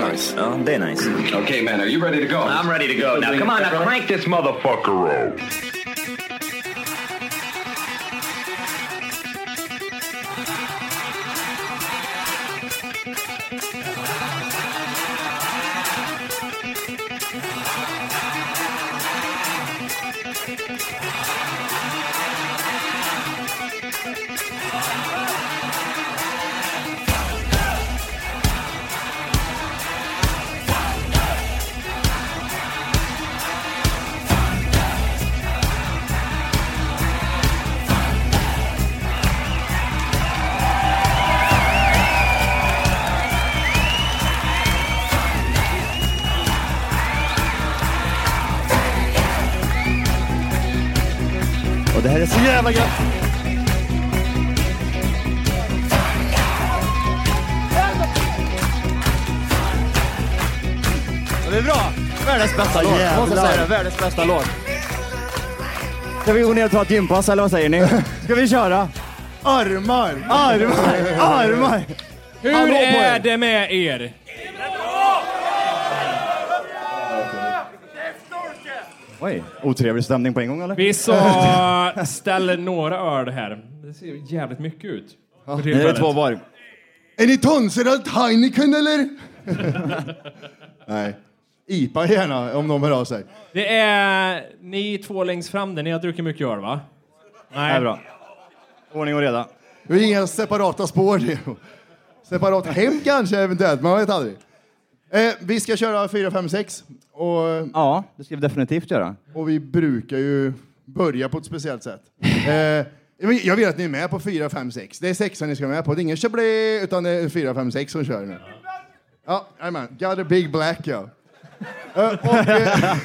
nice. Oh, Är nice. okay, man, are you ready to go? I'm ready to go. Now, come on, now crank this motherfucker up. Jävla gött! Det är bra! Världens bästa låt. Måste säga det, världens bästa låt. Ska vi gå ner och ta ett gympass eller vad säger ni? Ska vi köra? Armar! Armar! Armar! Hur är det med er? Oj, otrevlig stämning på en gång eller? Vi sa ställ några öl här. Det ser jävligt mycket ut. är det tillfället. två var. Är ni tonsade Heineken eller? Nej. IPA gärna om de hör av sig. Det är ni två längst fram där. Ni har druckit mycket öl, va? Det är bra. Ordning och reda. Det är inga separata spår. Separat hem kanske eventuellt, man vet aldrig. Eh, vi ska köra 4, 5, 6 och, Ja, det ska vi definitivt göra. och vi brukar ju börja på ett speciellt sätt. Eh, jag vill att ni är med på 4, 5, 6. Det är sexan ni ska vara med på. Det är ingen chablé, utan det är 4, 5, 6 som kör nu. Ja, jajamän. Got a big black, ja. Eh, och, eh,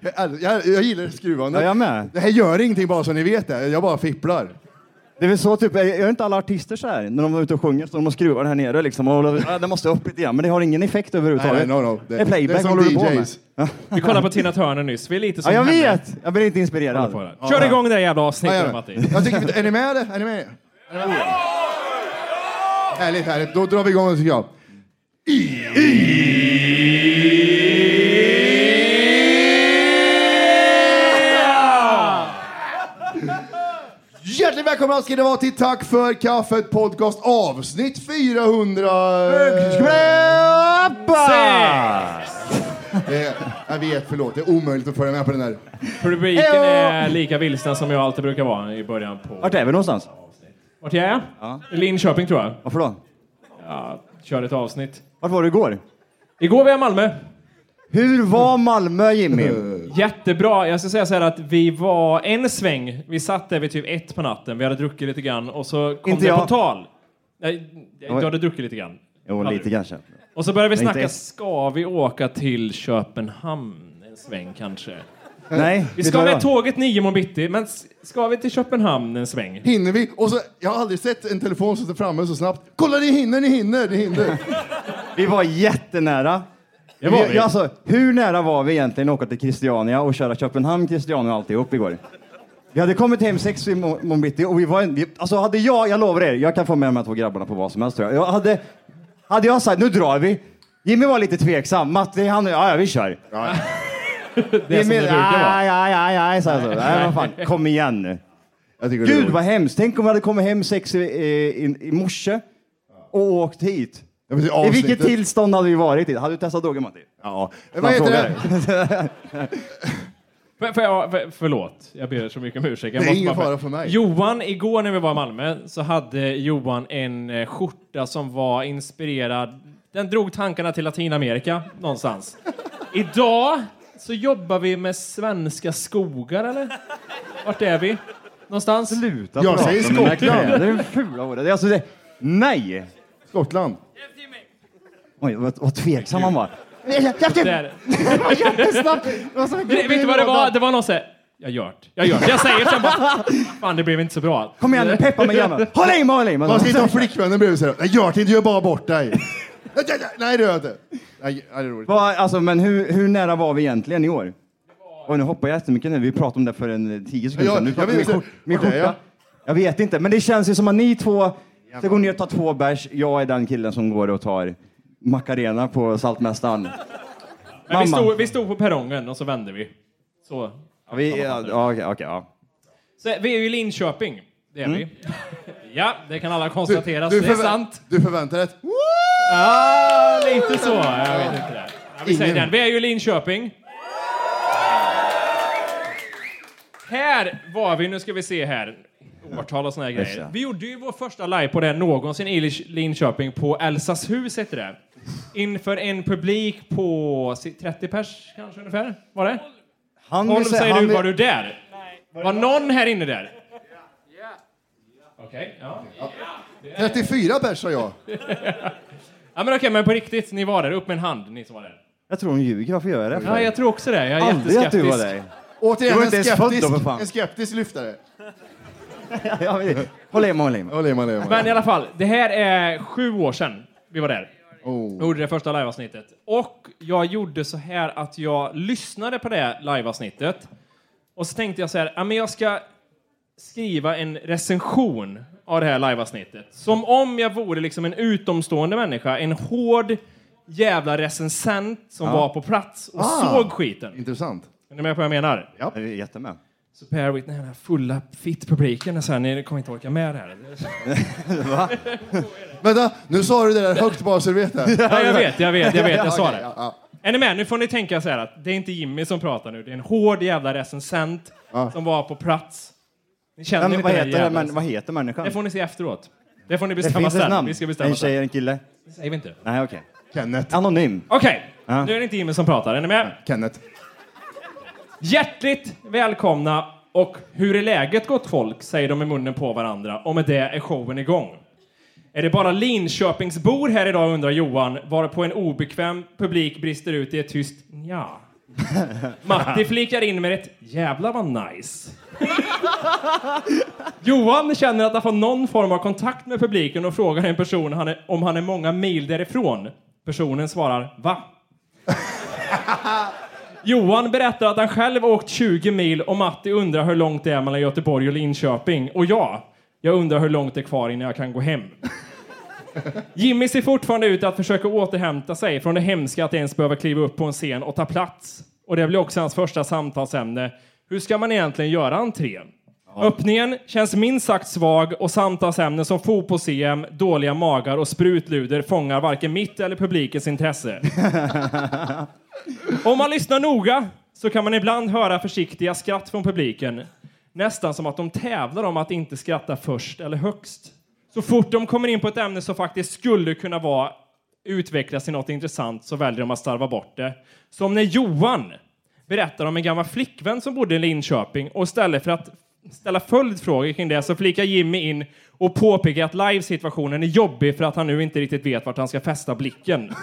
jag, jag, jag gillar skruvande. Ja, jag med. Det här gör ingenting bara så ni vet det. Jag bara fipplar. Det är väl så typ, gör inte alla artister så här? När de är ute och sjunger så de och skruvar här nere liksom och ja, det måste upp lite grann, men det har ingen effekt överhuvudtaget. Nej, no, no. Det är playback som håller du på med. Vi kollade på Tina Turner nyss. Vi är lite som Ja, jag henne. vet! Jag blir inte inspirerad. det. Kör igång det där jävla avsnittet. Matti. Jag tycker, vi- är ni med? eller? Är ni med? Är ni med? Härligt, härligt. Då drar vi igång det tycker jag. Hjärtligt välkomna ska det vara till Tack för kaffet podcast avsnitt 400... Det, jag vet, förlåt. Det är omöjligt att följa med på den här. Publiken är lika vilsen som jag alltid brukar vara i början på... Vart är vi någonstans? Vart jag är? I Linköping tror jag. Varför då? Ja, kör ett avsnitt. Vart var du igår? Igår var jag i Malmö. Hur var Malmö, Jimmy? Jättebra. Jag ska säga så här att vi var en sväng. Vi satt där vid typ ett på natten. Vi hade druckit lite grann och så kom Inte det jag. på tal. Nej, du hade druckit lite grann. Jo, lite kanske. Och så började vi inte snacka, ett. ska vi åka till Köpenhamn en sväng kanske? Nej. Vi vet du ska vad det med var? tåget nio imorgon bitti, men s- ska vi till Köpenhamn en sväng? Hinner vi? Och så, jag har aldrig sett en telefon som står framme så snabbt. Kolla, ni hinner, ni hinner, ni hinner. Vi var jättenära. Det var vi. Ja, alltså, hur nära var vi egentligen att åka till Christiania och köra Köpenhamn, Christiania och alltihop igår? Vi hade kommit hem sex i mo- morgon bitti och vi var en, vi, alltså hade jag, jag lovar er, jag kan få med de här två grabbarna på vad som helst tror jag. jag hade, hade jag sagt nu drar vi, Jimmy var lite tveksam, Matte han, ja, ja vi kör. Det är som Jimmy, det brukar vara. ja, ja, ja, ja, så, så. Nej, vad fan, kom igen nu. Jag tycker det är Gud roligt. vad hemskt, tänk om vi hade kommit hem sex i, i, i morse och åkt hit. Ja, men I vilket tillstånd hade vi varit i? Hade du testat droger Matti? Ja. Vad heter det? För, för, jag- för, förlåt, jag ber så mycket om ursäkt. Jag Det är ingen bara- fara för mig. Johan, igår när vi var i Malmö så hade Johan en eh, skjorta som var inspirerad. Den drog tankarna till Latinamerika någonstans. Idag så jobbar vi med svenska skogar, eller? Vart är vi? Någonstans? Sluta Jag prata säger om mina Skottland. kläder, Det är fula ordet. Alltså det, nej! Skottland. Oj, vad, vad tveksam han var. Där. Jättesnabbt! Vet vet du vad det var? Det var någon såhär, jag gör det, jag gör det. Jag säger sen bara, fan det blev inte så bra. Kom igen nu, peppa mig gärna. Håll i mig, håll i mig! Man ska inte ha flickvännen bredvid sig. Nej, gör det inte, gör bara bort dig. Nej, det gör jag inte. Nej, det är roligt. Vad- Alltså, men hur, hur nära var vi egentligen i år? Och nu hoppar jag jättemycket nu. Vi pratade om det för en eh, tio sekunder Ja, sedan. Nu jag pratar vi vet min, inte. skjort, min Vart är skjorta. jag? Jag vet inte, men det känns ju som att ni två ska gå ner och ta två bärs. Jag är den killen som går och tar Macarena på Saltmästaren. Men vi, Mamma. stod, vi stod på perrongen och så vände vi. Så. Ja, vi, ja, ja, okej, okej, ja. så vi är ju i Linköping. Det är vi. Ja, det kan alla Du, konstatera. du, det är förvä- sant. du förväntar dig ett... Ja, lite så. Jag vet inte det. Ja, vi säger Ingen. den. Vi är ju i Linköping. Här var vi, nu ska vi se här. Årtal och såna här grejer. Vi gjorde ju vår första live på det någonsin i Linköping på Elsas hus heter det. Inför en publik på si- 30 pers kanske ungefär. Var det? Han 12 vill säga- säger han du, vill- var du där? Var någon här inne där? Okej, ja. 34 bärs sa jag. Ja men okej, men på riktigt, ni var där. Upp med en hand, ni som var där. Jag tror hon ljuger. Varför gör jag det? för? Ja, jag tror också det. Jag är Aldrig att du var jätteskeptisk. där. Återigen Du var en skeptisk, en skeptisk lyftare. Ja, Håll i mig, håll i mig. Håll i, håll i. Men i alla fall, det här är sju år sedan vi var där. Oh. Jag gjorde det första liveavsnittet. Och jag gjorde så här att jag lyssnade på det liveavsnittet. Och så tänkte jag så här, ja men jag ska skriva en recension av det här liveavsnittet. Som om jag vore liksom en utomstående människa, en hård jävla recensent som var på plats och Ah. såg skiten. Intressant. Är ni med på vad jag menar? Jag är jättemed. Så Per with den här fulla fitt-publiken så här, ni kommer inte orka med det här. Vänta, nu sa du det där högt bara så du vet det. Ja, jag vet, jag vet, jag vet, jag sa det. ja, ja. Är ni med? Nu får ni tänka så här att det är inte Jimmy som pratar nu, det är en hård jävla recensent som var på plats. Ni känner Men, inte vad, heter det, jävla- men, vad heter människan? Det får ni se efteråt. Det får ni Det bestämma finns ett sen. namn. Vi ska bestämma En tjej, en kille? Det säger vi inte. Nej, okej. Kenneth. Anonym. Okej, Ja. nu är det inte Jimmy som pratar. Är ni med? Kenneth. Hjärtligt välkomna och hur är läget gott folk, säger de i munnen på varandra och med det är showen igång. Är det bara Linköpingsbor här idag undrar Johan, varpå en obekväm publik brister ut i ett tyst ja. Matti flikar in med ett jävla vad nice. Johan känner att han får någon form av kontakt med publiken och frågar en person han är, om han är många mil därifrån. Personen svarar va? Johan berättar att han själv åkt 20 mil och Matti undrar hur långt det är mellan Göteborg och Linköping. Och ja, jag undrar hur långt det är kvar innan jag kan gå hem. Jimmy ser fortfarande ut att försöka återhämta sig från det hemska att ens behöva kliva upp på en scen och ta plats. Och det blir också hans första samtalsämne. Hur ska man egentligen göra entré? Öppningen känns minst sagt svag och samtalsämnen som fotbolls-EM, dåliga magar och sprutluder fångar varken mitt eller publikens intresse. Om man lyssnar noga så kan man ibland höra försiktiga skratt från publiken. Nästan som att de tävlar om att inte skratta först eller högst. Så fort de kommer in på ett ämne som faktiskt skulle kunna vara utvecklas till något intressant så väljer de att starva bort det. Som när Johan berättar om en gammal flickvän som bodde i Linköping och istället för att ställa följdfrågor kring det så flikar Jimmy in och påpekar att livesituationen är jobbig för att han nu inte riktigt vet vart han ska fästa blicken.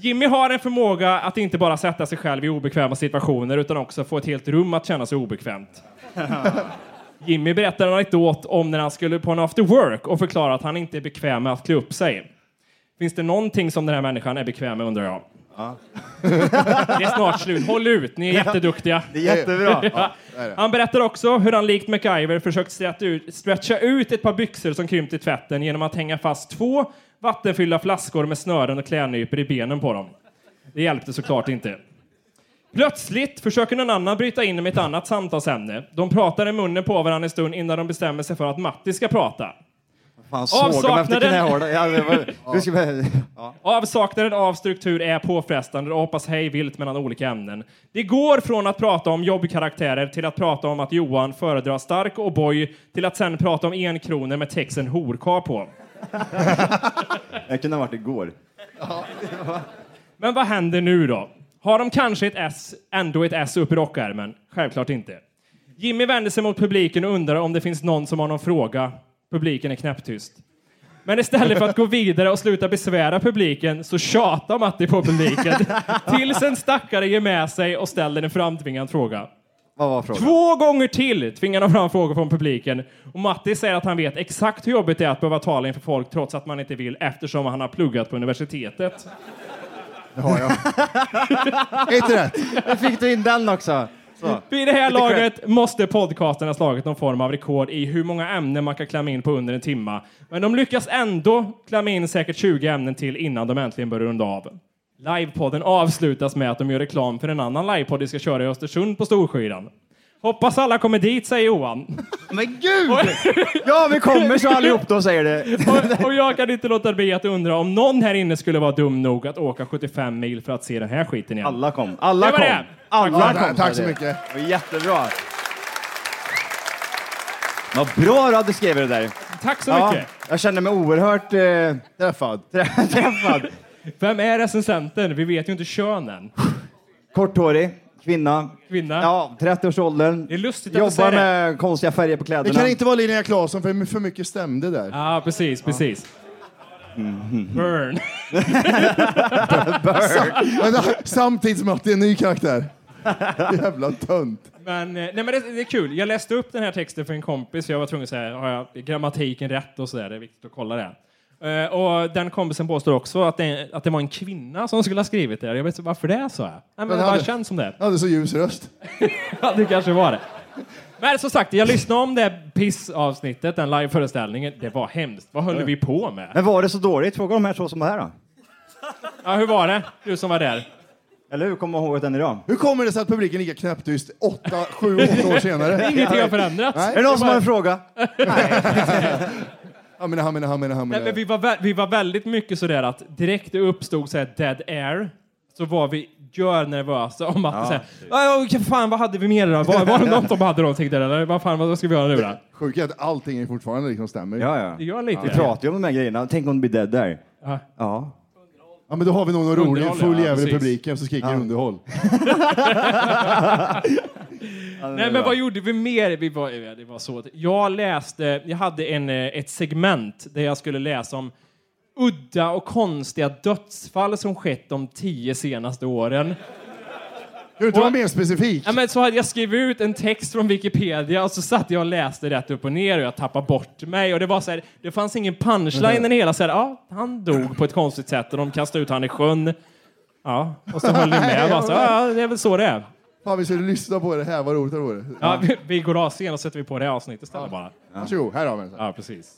Jimmy har en förmåga att inte bara sätta sig själv i obekväma situationer utan också få ett helt rum att känna sig obekvämt. Jimmy berättar en anekdot om när han skulle på en after work och förklarar att han inte är bekväm med att klä upp sig. Finns det någonting som den här människan är bekväm med undrar jag? det är snart slut. Håll ut, ni är jätteduktiga. Det är jättebra. Ja. Han berättar också hur han likt MacGyver försökt stretcha ut, stretcha ut ett par byxor som krympt i tvätten genom att hänga fast två vattenfyllda flaskor med snören och klädnypor i benen på dem. Det hjälpte såklart inte. Plötsligt försöker någon annan bryta in med ett annat samtalsämne. De pratar i munnen på varandra en stund innan de bestämmer sig för att Matti ska prata. Fan, Avsaknaden-? Ja, var, ja. Avsaknaden av struktur är påfrestande och hoppas hej vilt mellan olika ämnen. Det går från att prata om jobbkaraktärer till att prata om att Johan föredrar stark och boy till att sen prata om enkronor med texten horka på. Jag kunde ha varit igår. Men vad händer nu då? Har de kanske ett S, ändå ett S upp i rockärmen? Självklart inte. Jimmy vänder sig mot publiken och undrar om det finns någon som har någon fråga. Publiken är knäpptyst. Men istället för att gå vidare och sluta besvära publiken så tjatar Matti på publiken tills en stackare ger med sig och ställer en framtvingad fråga. Vad var frågan? Två gånger till tvingar de fram frågor från publiken och Matti säger att han vet exakt hur jobbigt det är att behöva tala inför folk trots att man inte vill eftersom han har pluggat på universitetet. Det har jag. Ett rätt. Där fick du in den också. Så. Vid det här laget måste podcasten ha slagit någon form av rekord i hur många ämnen man kan klämma in på under en timma. Men de lyckas ändå klämma in säkert 20 ämnen till innan de äntligen börjar runda av. Livepodden avslutas med att de gör reklam för en annan livepodd de ska köra i Östersund på Storskyran. Hoppas alla kommer dit, säger Johan. Men gud! Ja, vi kommer så allihop då, säger det. Och, och jag kan inte låta bli att undra om någon här inne skulle vara dum nog att åka 75 mil för att se den här skiten igen. Alla kom. Alla Det kom. det. Alla Ja, kom. tack så det. mycket. Det var jättebra. Vad bra du hade skrivit det där. Tack så Ja, mycket. jag känner mig oerhört eh, Träffad. träffad. Vem är recensenten? Vi vet ju inte könen. Korthårig, kvinna. Kvinna. Ja, 30-årsåldern. Det är lustigt att du Jobbar säger det. med konstiga färger på Det kläderna. kan inte vara Linnea Claesson för för mycket stämde där. Ja, precis, precis. Mm-hmm. Burn. Men, samtidigt som att det är en ny karaktär. Jävla tönt. Men, eh, nej, men det, det är kul. Jag läste upp den här texten för en kompis. Jag var tvungen att säga, har jag grammatiken rätt och sådär? Det är viktigt att kolla det. Eh, och den kompisen påstår också att det, att det var en kvinna som skulle ha skrivit det. Jag vet inte varför det, sa jag. Nej, men det Men bara hade- känns som det. Han hade så ljus röst. Ja, det kanske var det. Men som sagt, jag lyssnade om det pissavsnittet, den liveföreställningen. Det var hemskt. Vad höll vi på med? Men var det så dåligt? Fråga de här två som var här då. Ja, hur var det? Du som var där. Eller hur? Kommer ihåg den idag? Hur kommer det sig att publiken är lika knäpptyst åtta, sju, åtta år senare? Ingenting har förändrats. Nej. Är det någon som har en fråga? Hamina, hamina, hamina, Nej, men hamina. vi, var vä- vi var väldigt mycket sådär att direkt det uppstod så här dead air så var vi gör nervösa om att säga ja. ja, fan vad hade vi mer då? Var, var det något de hade någonting där eller vad fan vad ska vi göra nu då? Sjukt att allting är fortfarande liksom stämmer. Ja, ja. Det gör lite Vi det. pratar ju om de här grejerna. Tänk om det blir dead där. Ja. Ja. Ja, men då har vi nog någon rolig, Underhåll, full ja, jävel i precis. publiken som skriker underhåll. Nej men vad gjorde vi mer? Vi var, det var så. Jag läste, jag hade en, eh, ett segment där jag skulle läsa om udda och konstiga dödsfall som skett de tio senaste åren. Du inte vara mer specifik? Ja, men så hade jag skrivit ut en text från Wikipedia och så satt jag och läste rätt upp och ner och jag tappade bort mig. Och det var så här, det fanns ingen punchline i det hela. Så här, ja, han dog på ett konstigt sätt och de kastade ut han i sjön. Ja, och så höll ni med. Bara så, ja, det är väl så det är. Fan, vi skulle lyssna på det här. Vad roligt det vore. Ja, vi, vi går av scen och sätter vi på det här avsnittet istället bara. Varsågod, här har vi den. Ja, precis.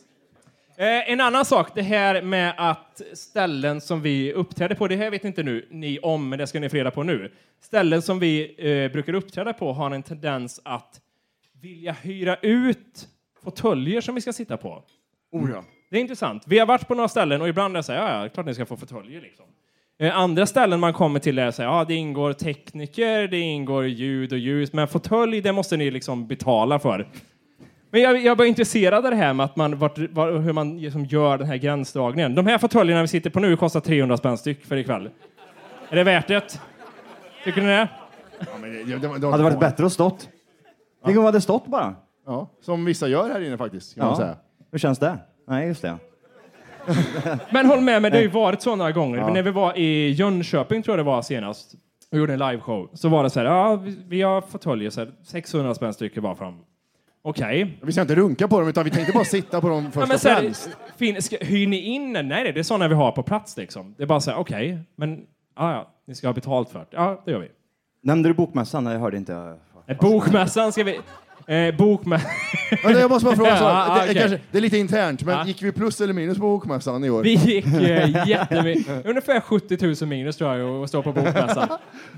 Eh, en annan sak, det här med att ställen som vi uppträder på, det här vet inte nu ni om, men det ska ni få reda på nu. Ställen som vi eh, brukar uppträda på har en tendens att vilja hyra ut fåtöljer som vi ska sitta på. Oh, ja. Det är intressant. Vi har varit på några ställen och ibland är det så här, ja, ja, klart ni ska få fåtöljer liksom. Eh, andra ställen man kommer till är så här, ja, det ingår tekniker, det ingår ljud och ljus, men fåtölj, det måste ni liksom betala för. Men jag, jag var intresserad av det här med att man, vart, var, hur man liksom gör den här gränsdragningen. De här fåtöljerna vi sitter på nu kostar 300 spänn styck för ikväll. Är det värt det? Tycker ni det? Ja, men det, det, det, det, Hade varit bättre att stått. Tänk om vi hade stått bara. Ja, som vissa gör här inne faktiskt. Kan man säga. Hur känns det? Nej, just det. Men håll med mig, det har ju varit så några gånger. Men när vi var i Jönköping, tror jag det var senast, och gjorde en liveshow, så var det så här, ja, vi, vi har fåtöljer, så här, 600 spänn stycket bara fram. Okej. Vi ska inte runka på dem, utan vi tänkte bara sitta på dem Ja, först men och så här, främst. fin, ska, hyr ni in? Nej, nej, det är sådana vi har på plats liksom. Det är bara så här, okej, men ja, ja, ni ska ha betalt för det. Ja, det gör vi. Nämnde du bokmässan? Nej, jag hörde inte. Eh, Bokmässan ska vi... Eh, bokmä... Men jag måste bara fråga, så, Ja, det, okej. det, kanske, det är lite internt, men Ja. gick vi plus eller minus på bokmässan i år? Vi gick eh, jättemycket. Ungefär 70 000 minus tror jag att stå på bokmässan.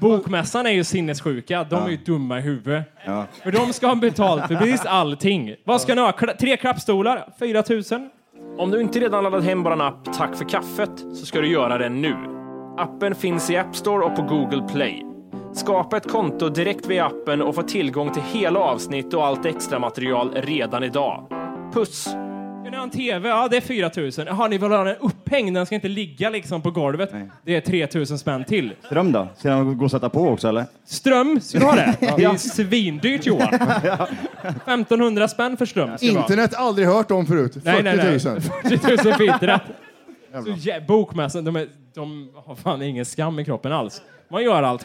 Bokmässan är ju sinnessjuka. De är ju dumma i huvudet. Ja. För de ska ha betalt för precis allting. Vad ska ni ha? Kla- tre klappstolar? 4 000? Om du inte redan laddat hem vår app Tack för kaffet så ska du göra det nu. Appen finns i App Store och på Google Play. Skapa ett konto direkt via appen och få tillgång till hela avsnitt och allt extra material redan idag. Puss! Ska ni ha en TV? Ja, det är 4 000. Har ni vill ha den upphängd? Den ska inte ligga liksom på golvet. Det är 3 000 spänn till. Ström då? Ska den gå att sätta på också eller? Ström, ska du ha det? Det är svindyrt Johan. 1500 spänn för ström. ska. Internet aldrig hört om förut. 40 000. Nej, nej, nej. 40 000 för internet. Så, jä- bokmässan, de, är, de har fan ingen skam i kroppen alls. Man gör allt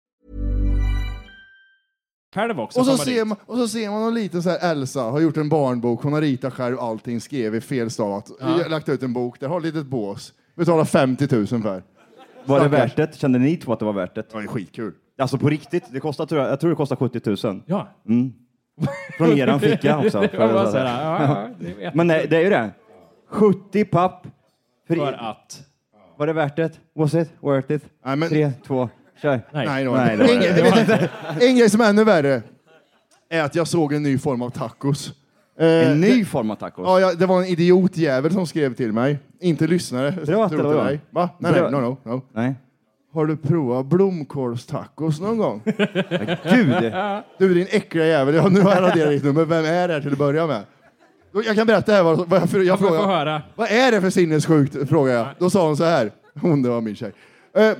Själv också. Och så, ser man, och så ser man någon liten så här Elsa har gjort en barnbok, hon har ritat själv allting, skrivit felstavat, Ja. lagt ut en bok, där har ett litet bås, betalar 50 000 för. Var det värt det? Kände ni två att det var värt det? Det var ju skitkul. Alltså på riktigt, det kostar, tror jag, jag tror det kostar 70 000. Ja. Mm. Från eran ficka också. Det var bara så här, ja, ja, det Men nej, det är ju det. 70 papp. För, För att... Var det värt det? Was it worth it? Nej, men- Tre, två, kör. Nej. Nej, det var Nej, det var Ingen- vet. En grej som är ännu värre är att jag såg en ny form av tacos. Eh, En ny det- form av tacos? Ja, ja, det var en idiotjävel som skrev till mig. Inte lyssnare. Privat Tror eller vadå? dig. Va? Nej, nej, no, no, no. Nej. Har du provat blomkålstacos någon gång? Gud! Du din äckliga jävel, ja, nu har jag raderat ditt nummer. Vem är det här till att börja med? Då- Jag kan berätta här vad, vad jag, jag får frågar. höra. Vad är det för sinnessjukt? Frågar jag. Då sa hon så här. Hon, det var min tjej. Eh,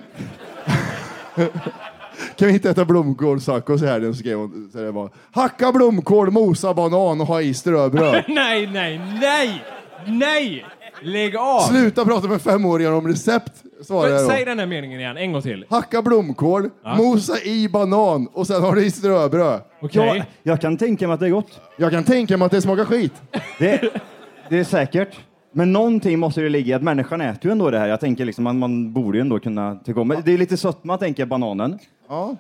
kan vi inte äta blomkålstacos i helgen? Så skrev hon. Så det var, Hacka blomkål, mosa banan och ha i ströbröd. nej, nej, nej! Nej! Lägg av! Sluta prata med femåringar om recept, svarade jag Säg den här meningen igen, en gång till. Hacka blomkål, Ja. mosa i banan och sen har du i ströbröd. Okej. Jag, jag kan tänka mig att det är gott. Jag kan tänka mig att det smakar skit. Det, det är säkert. Men någonting måste det ligga i att människan äter ju ändå det här. Jag tänker liksom att man borde ju ändå kunna tycka om Men Det är lite sötma, tänker jag, bananen. Ja.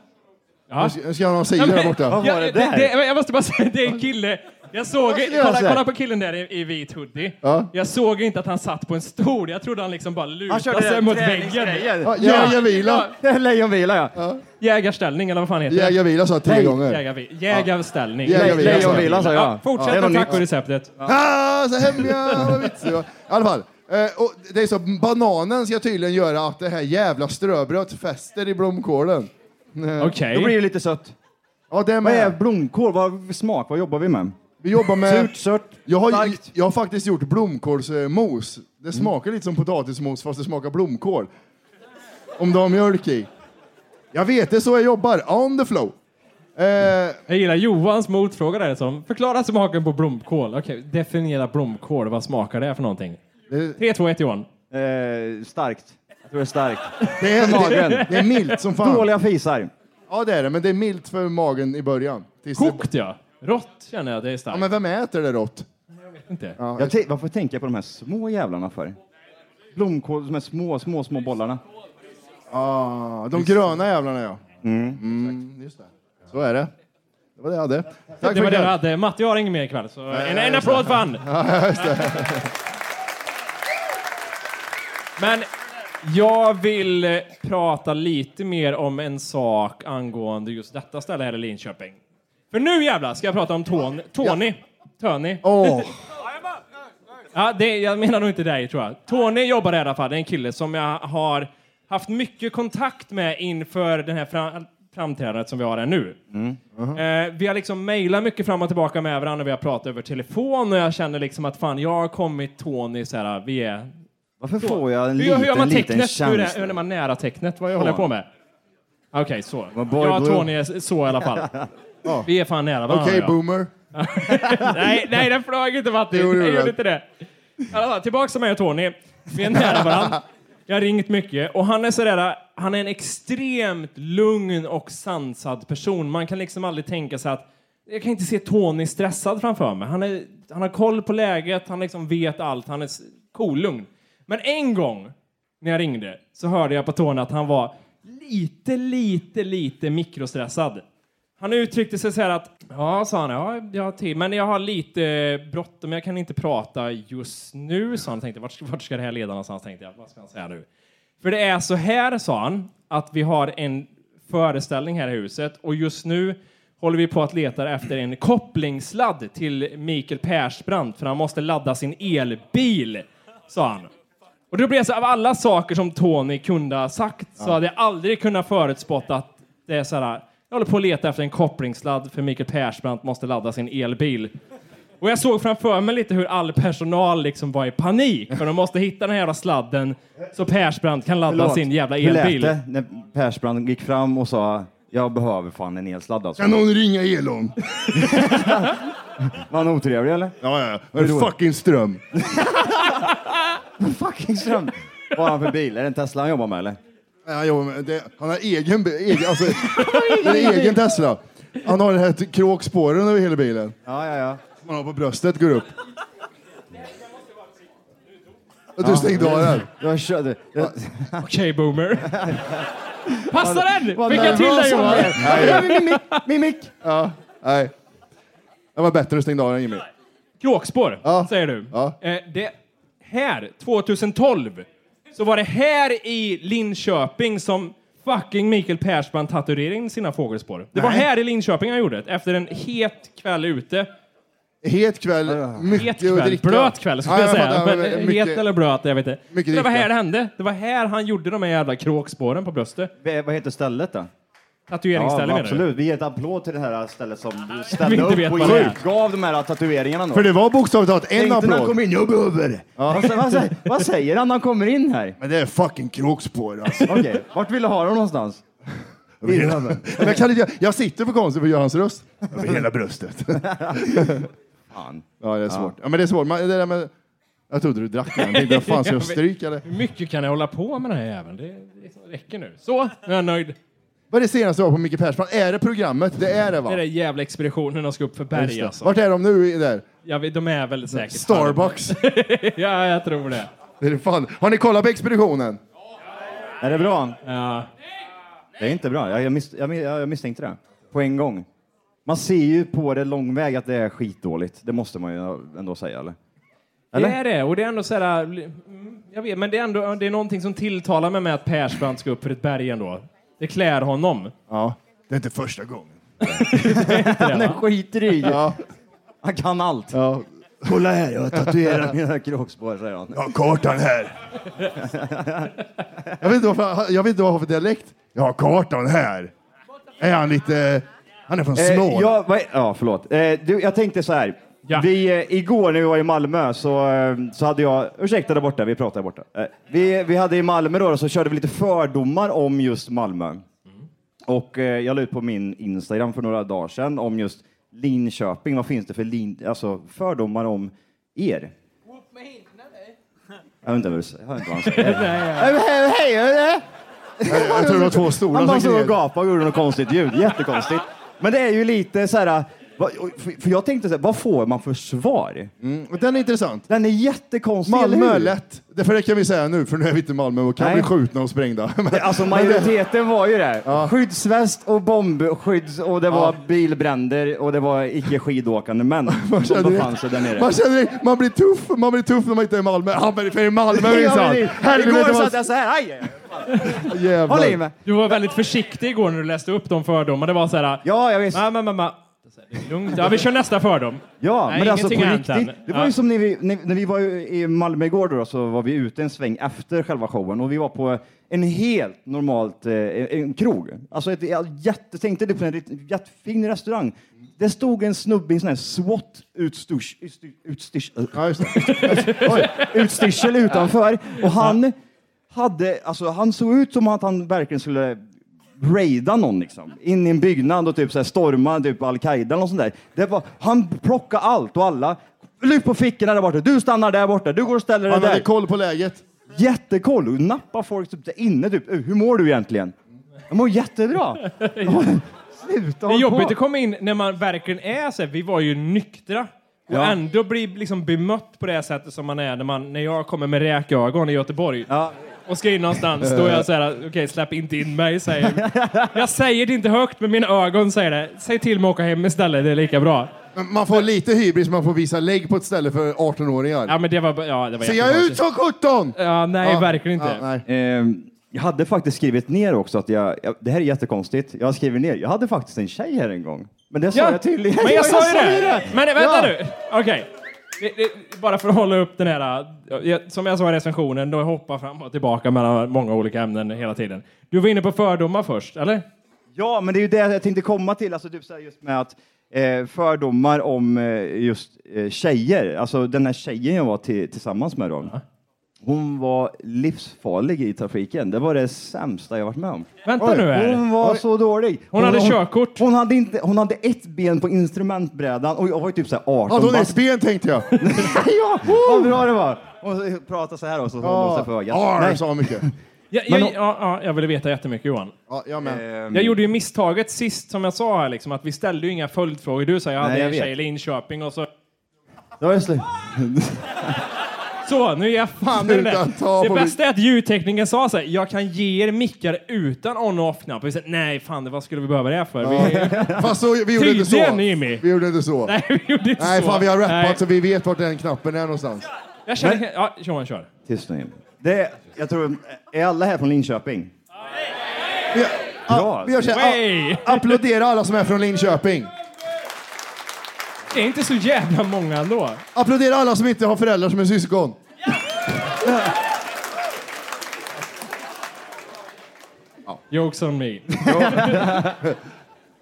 Ja. Nu ska jag ha någon sida där borta. Vad var det det, där? det, jag måste bara säga, det är en kille. Jag såg, kolla, kolla på killen där i, i vit hoodie. Ja. Jag såg inte att han satt på en stol. Jag trodde han liksom bara lutade sig mot väggen. Ja, Jägarvila. Lejonvila, ja. Jägarställning, eller vad fan heter det? Jägarvila sa jag tre gånger. Jägarvi- Jägarställning. Jägarvila. Lejonvila sa jag. Ja, fortsätt med tacoreceptet. Ah, så hemliga vitsig. I alla fall. Eh, och det är så, bananen ska tydligen göra att det här jävla ströbrödet fäster i blomkålen. Okej. Då blir det lite sött. Ja, det är Vad är med. blomkål? Vad smak? Vad jobbar vi med? Vi jobbar med... Surt, sött, Jag har, starkt. jag har faktiskt gjort blomkålsmos. Det smakar lite som potatismos fast det smakar blomkål. Om du har mjölk i. Jag vet, det är så jag jobbar. On the flow. Eh, Jag gillar Johans motfråga där som förklara smaken på blomkål. Okej, definiera blomkål. Vad smakar det för någonting? det, 3, 2, 1 Johan. Eh, starkt. Jag tror det är starkt. det, är, det, det är milt som fan. Dåliga fisar. Ja, det är det, men det är milt för magen i början. Tills det- Kokt ja. Rått känner jag, det är Ja, starkt. men vem äter det rått? Inte? Jag tän- varför tänker jag på de här små jävlarna för? Blomkål, de här små, små, små bollarna. Ah, de gröna jävlarna ja. Mm. Mm, just det. Så är det. Det var det jag hade. Tack det för var det du hade. Matte, jag har inget mer ikväll. Så en, Nej, en applåd det. för han. Ja. Men jag vill eh, prata lite mer om en sak angående just detta ställe här i Linköping. För nu jävlar ska jag prata om Tony. Tony. Tony. Åh. Ja, det, jag menar nog inte dig tror jag. Tony jobbar i alla fall. Det är en kille som jag har haft mycket kontakt med inför den här fram, framträdandet som vi har här nu. Eh, vi har liksom mejlat mycket fram och tillbaka med varandra. Vi har pratat över telefon och jag känner liksom att fan, jag har kommit Tony så här, vi är... Varför Så. får jag en hur, liten, hur gör man liten tecknet? Hur är, hur är man nära tecknet? Vad håller jag på med? Okej, så. boy Jag och. Tony är så i alla fall. Vi är fan nära varandra. Okej, ja. boomer. nej, nej, den flög inte Matti. Jo, det gjorde gjorde inte det. I alla fall, till mig och Tony. Vi är nära varandra. Jag har ringt mycket och han är sådär, han är en extremt lugn och sansad person. Man kan liksom aldrig tänka sig att jag kan inte se Tony stressad framför mig. Han, är, han har koll på läget, han liksom vet allt, han är s- cool, lugn. Men en gång när jag ringde så hörde jag på Tony att han var lite, lite, lite mikrostressad. Han uttryckte sig så här att, ja, sa han, ja, jag har tid, men jag har lite bråttom, jag kan inte prata just nu, sa han. Tänkte, vart, vart ska det här leda någonstans, tänkte jag. Vad ska han säga nu? För det är så här, sa han, att vi har en föreställning här i huset och just nu håller vi på att leta efter en kopplingssladd till Mikael Persbrandt, för han måste ladda sin elbil, sa han. Och då blev jag så, av alla saker som Tony kunde ha sagt så hade jag aldrig kunnat förutspått att det är så här, jag håller på att leta efter en kopplingssladd för Mikael Persbrandt måste ladda sin elbil. Och jag såg framför mig lite hur all personal liksom var i panik för de måste hitta den här jävla sladden så Persbrandt kan ladda Förlåt. sin jävla Hur lät elbil. det när Persbrandt gick fram och sa jag behöver fan en elsladd alltså? Kan någon ringa Elon? Var han otrevlig eller? Ja, ja. Vad är det fucking ström? fucking ström. Vad har han för bil? Är det en Tesla han jobbar med eller? Nej, Han, jobbar med, det, han har egen, egen, alltså, det är en egen Tesla. Han har den här kråkspåren över hela bilen. Ja, ja, ja. Som han har på bröstet, går upp. Och du stängde av den? Jag körde. Jag... Okej, boomer. Passar den? Jag till han Johan? Ja, Min mick, min mick. Ja, nej. Det var bättre att stänga av den Jimmy. Kråkspår, Ja. säger du. Ja. Eh, det här, 2012, så var det här i Linköping som fucking Mikael Persbrandt tatuerade in sina fågelspår. Det var Nej. här i Linköping han gjorde det, efter en het kväll ute. Het kväll, mycket Het att kväll, dricka. blöt kväll skulle Ja, jag säga. fattar, Men, het mycket- eller blöt, jag vet inte. mycket det var dricka. här det hände. Det var här han gjorde de här jävla kråkspåren på bröstet. Vad heter stället då? Tatueringsställe menar du? absolut. Vi ger ett applåd till det här stället som ställde inte upp och det gav de här tatueringarna. Då. För det var bokstavligt talat en Tänkte när han applåd. kom in, jag behöver. Vad, sä- vad, sä- vad säger han när han kommer in här? Men det är fucking kråkspår alltså. Okej, vart vill du ha dem någonstans? Men jag, kan inte, jag sitter för konstigt för att göra hans röst. Över hela bröstet. Fan. Ja, det är svårt. Ja, men det är svårt. Man, det där med, jag trodde du drack den. Jag tänkte, vad fan ska jag stryka eller? Hur mycket kan jag hålla på med den här jäveln? Det, det räcker nu. Så, nu är jag nöjd. Vad är det senaste du har på Micke Persbrandt? Är det programmet? Det är det va? Det är den jävla expeditionen de ska upp för berg alltså. Vart är de nu där? Ja, de är väl säkert... Starbucks? ja, jag tror det. Det är fan. Har ni kollat på expeditionen? Är det bra? Ja. Det är inte bra. Jag, jag, mis, jag, mis- jag misstänkte det. På en gång. Man ser ju på det lång väg att det är skitdåligt. Det måste man ju ändå säga, eller? Det är det, och det är ändå så här... mm, Jag vet, men det är ändå det är någonting som tilltalar mig med att Persbrandt ska upp för ett berg ändå. Det klär honom. Ja. Det är inte första gången. Han är skitdryg. Ja. Han kan allt. Ja. Kolla här, jag har tatuerat mina kråkspår, säger han. Jag har kartan här. jag, vet inte varför, jag vet inte vad han har för dialekt. Jag har kartan här. Är han lite... Han är från Eh, Småland. ja, vad, ja, förlåt. Eh, du, jag tänkte så här. Vi, eh, igår när vi var i Malmö så, eh, så hade jag, ursäkta där borta, vi pratar där borta. Eh, vi, vi hade i Malmö då, så körde vi lite fördomar om just Malmö. Och eh, jag la ut på min Instagram för några dagar sedan om just Linköping. Vad finns det för lin, alltså, fördomar om er? Jag vet inte vad du säger. Jag vet inte vad han säger. Hej, hej, hej! Jag, jag tror det var två stolar Han bara som stod och gned. gapade och gjorde något konstigt ljud. Jättekonstigt. Men det är ju lite så här, Va- För, jag tänkte så här, vad får man för svar? Mm, den är intressant. Den är jättekonstig, eller Malmö hur? är lätt. Det, för det kan vi säga nu, för nu är vi inte i Malmö och kan Nej. bli skjutna och sprängda. Men- Alltså majoriteten var ju det. Skyddsväst och bombskydds och det var bilbränder och det var icke skidåkande män som känner befann sig där nere. Man, känner, det. man blir tuff man blir tuff när man inte är i Malmö. Han är för i Malmö minsann. Igår satt jag så här, aj. Jävlar. Håll i mig. Du var väldigt försiktig igår när du läste upp de fördomar. Det var så här... Ja, jag visst. Ma, ma, ma, ma. Det är Lugnt. Ja, vi kör nästa fördom. Ja, Nej, men alltså på riktigt. än. Det var Ja. ju som när vi, när, när vi var i Malmö igår då, så var vi ute en sväng efter själva showen och vi var på en helt normalt eh, en krog. Alltså ett ja, jätte, tänkte det på en jättefin restaurang. Det stod en snubbe i en sån här SWAT-utstyrs, utstyrs, Oj, utstyrsel utanför och han hade, alltså han såg ut som att han verkligen skulle raida någon liksom. In i en byggnad och typ så här storma typ Al-Qaida eller något sånt där. Det var, han plockade allt och alla. Lyft på fickorna där borta. Du stannar där borta. Du går och ställer dig Han där. hade koll på läget. Jättekoll. Och nappa folk typ där inne. Typ. Hur mår du egentligen? Jag mår jättebra. Sluta Det är håll jobbigt på. att komma in när man verkligen är så här, vi var ju nyktra. Och Ja. ändå bli liksom bemött på det sättet som man är när, man, när jag kommer med räkögon i Göteborg. Och ska in någonstans, då är jag så här, okej släpp inte in mig, säger jag. Säger det inte högt, men mina ögon säger det. Säg till mig att åka hem istället, det är lika bra. Men Man får lite hybris, man får visa lägg på ett ställe för 18-åringar. Ja, men det var, ja, det var Ser jag ut som 17? Ja, nej, Ja. verkligen inte. Ja, nej. Ehm, jag hade faktiskt skrivit ner också att jag, jag, det här är jättekonstigt, jag har skrivit ner, jag hade faktiskt en tjej här en gång. Men det sa Ja, jag tydligen. Men jag sa ju det! Men vänta Ja. nu! Okej. Det- det- Bara för att hålla upp den här, jag- som jag sa i recensionen, då hoppar fram och tillbaka mellan många olika ämnen hela tiden. Du var inne på fördomar först, eller? Ja, men det är ju det jag tänkte komma till, alltså typ så just med att eh, fördomar om eh, just eh, tjejer. Alltså den här tjejen jag var till, tillsammans med då. Hon var livsfarlig i trafiken. Det var det sämsta jag varit med om. Vänta nu här. Hon var Oj. så dålig. Hon hade körkort. Hon hade, inte, hon hade ett ben på instrumentbrädan och jag var ju typ så här 18 Hade hon bast. ett ben tänkte jag. ja, vad bra det var! Hon pratade så här och så hon. Ja, Nej. det sa mycket. Ja, jag, hon- ja, ja, jag ville veta jättemycket Johan. Ja, jag med. Ehm, Jag gjorde ju misstaget sist som jag sa här, liksom, att vi ställde ju inga följdfrågor. Du sa jag hade Nej, jag en tjej i Linköping och så... Då är det. Så, nu är jag fan med det Sluta där. ta Det på bästa är att ljudteknikern sa så här, jag kan ge er mickar utan on och off-knapp. Vi sa, nej fan, vad skulle vi behöva det för? Vi... Fast så, vi gjorde inte så. Tydligen, Jimmy. Vi gjorde inte så. Nej, vi gjorde inte Nej, så. fan vi har rappat Nej. så vi vet vart den knappen är någonstans. Jag känner... Ja, Johan, kör. Tyst nu. Det, jag tror, är alla här från Linköping? Vi, Bra. vi gör så här, Way. a- applådera alla som är från Linköping. Det är inte så jävla många ändå. Applådera alla som inte har föräldrar som är syskon. Jokes on me.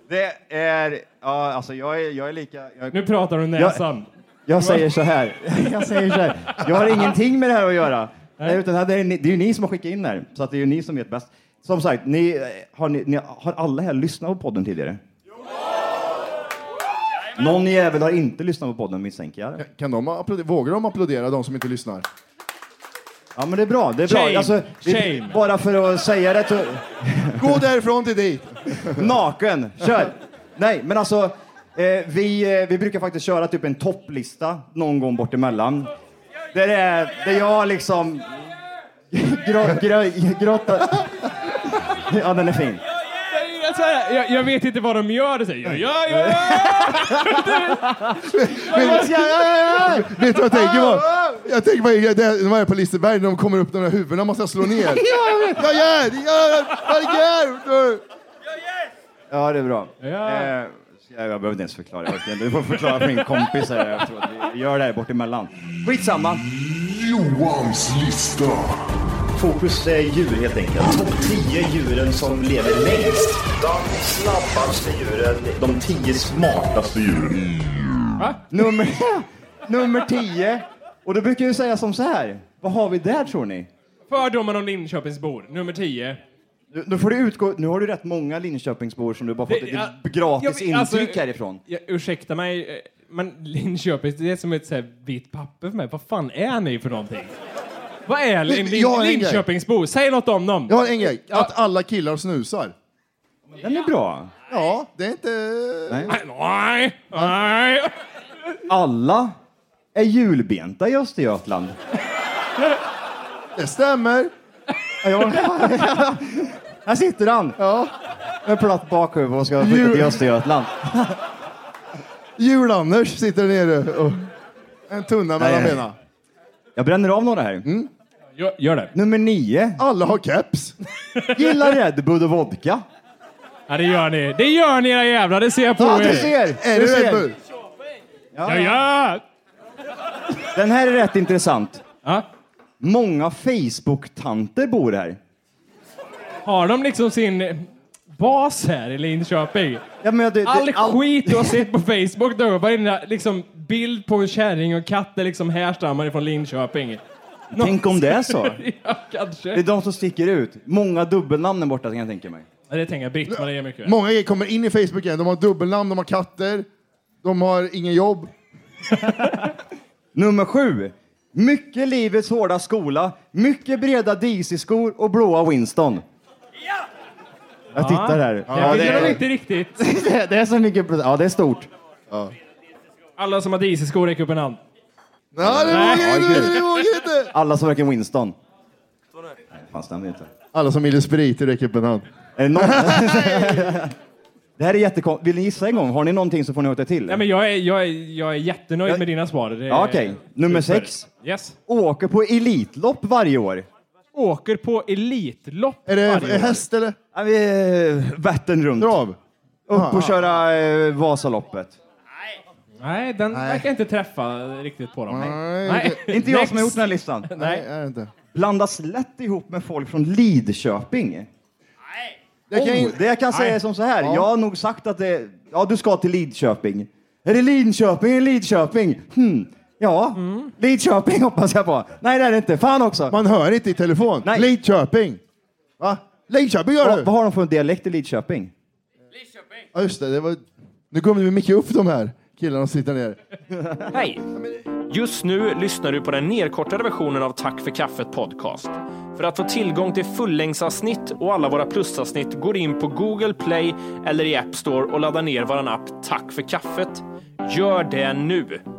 Det är, ja alltså jag är, jag är lika... Jag, Nu pratar du näsan. jag säger så här, jag säger så här, jag har ingenting med det här att göra. Nej. Utan det, är, ni- det är ju ni som har skickat in det här, så att det är ju ni som vet bäst. Som sagt, ni, eh, har, ni, ni, har alla här lyssnat på podden tidigare? Någon jävel har inte lyssnat på podden misstänker jag. Kan de applådera, vågar de applådera de som inte lyssnar? Ja men det är bra, det är bra. Shame, Alltså, det, shame. bara för att säga det till, Gå därifrån till dit. Naken, kör! Nej, men alltså, eh, vi, eh, vi brukar faktiskt köra typ en topplista någon gång bort emellan. Där, det är, där jag liksom... Grå, grå, grottar... Ja, den är fin. Jag, så här, jag, jag vet inte vad de gör. Det säger, ja, ja, ja, ja. Vet du vad jag tänker på? Jag tänker på det- när man är på Liseberg, när de kommer upp, de där huvudena måste jag slå ner. Ja, ja, ja, ja, Ja, det är bra. Ja. Eh, jag, jag behöver inte ens förklara. Du får förklara för min kompis. Här. Jag tror att vi gör det här bort emellan. Skitsamma. Johans lista. Fokus är djur helt enkelt. De tio djuren som lever längst. De snabbaste djuren. De tio smartaste djuren. Va? Nummer, nummer tio. Och då brukar jag säga som så här. Vad har vi där tror ni? Fördomen om Linköpingsbor, nummer 10. Nu- Nu får du utgå, nu har du rätt många Linköpingsbor som du bara fått Det- ett ja, gratis jag- alltså, intryck härifrån. Jag, ursäkta mig, eh, men Linköping, det är som ett så här vitt papper för mig. Vad fan är ni för någonting? Vad är Lin, Lin, Jag har en grej. Linköpingsbor? Säg något om dem. Jag har en grej. Att alla killar snusar. Den är bra. Ja, det är inte... Nej. Nej, nej. Alla är julbenta i Östergötland. Det stämmer. Ja, Här sitter han. Ja. Med platt bakhuvud och ska flytta till Östergötland. Jul-Anders sitter nere och en tunna mellan benen. Jag bränner av några här. Gör, gör det. Nummer nio. Alla har keps. Gillar Red Bull och vodka. Ja, det gör ni. Det gör ni era jävlar, det ser jag på Ja, er. du ser! Är du det Red. Bull? Ja, ja. Den här är rätt intressant. Ja. Många Facebook-tanter bor här. Har de liksom sin bas här i Linköping? Ja, men det, det, All skit du har sett på Facebook då, varenda liksom, bild på en kärring och katt är liksom härstammar ifrån Linköping. Tänk om det är så. ja, kanske. Det är de som sticker ut. Många dubbelnamn där borta kan jag tänka mig. Ja, det tänker jag Britt-Marie mycket. Många kommer in i Facebook igen. De har dubbelnamn, de har katter, de har ingen jobb. Nummer sju. Mycket livets hårda skola, mycket breda DC-skor och blåa Winston. Jag tittar här. Ja, det är inte riktigt. det, det är så mycket. Ja, det är stort. Alla som har DC-skor räcker upp en hand. Ja, det Nej. vågar inte, det vågar inte. Alla som verkar Winston. Nej, fan stämmer inte. Alla som gillar sprit, räcker upp en hand. Är det någon? det här är jättekonstigt. Vill ni gissa en gång? Har ni någonting så får ni åka till. Nej, men jag, är, jag, är, jag är jättenöjd med dina svar. Det är Ja, okej. Nummer super. sex. Yes. Åker på Elitlopp varje år. Åker på Elitlopp Är det varje år. häst eller? Ja, vi är Vättern runt. Trav? Upp och köra eh, Vasaloppet. Nej, den verkar inte träffa riktigt på dem. Nej, Inte jag som har gjort den här listan. Nej, är det inte. Blandas lätt ihop med folk från Lidköping. Det kan oh, in- det jag kan säga är som så här. Ja. Jag har nog sagt att det, ja, du ska till Lidköping. Är det Lidköping eller Lidköping? Hmm. Ja, Lidköping hoppas jag på. Nej, det är det inte. Fan också. Man hör inte i telefon. Nej. Lidköping. Va? Lidköping gör Vad, du? vad har de för dialekt i Lidköping? Ja, just det. det var... Nu kommer vi mycket upp de här killarna sitter ner. Hej! Just nu lyssnar du på den nedkortade versionen av Tack för kaffet podcast. För att få tillgång till fullängdsavsnitt och alla våra plusavsnitt går in på Google Play eller i App Store och laddar ner vår app Tack för kaffet. Gör det nu!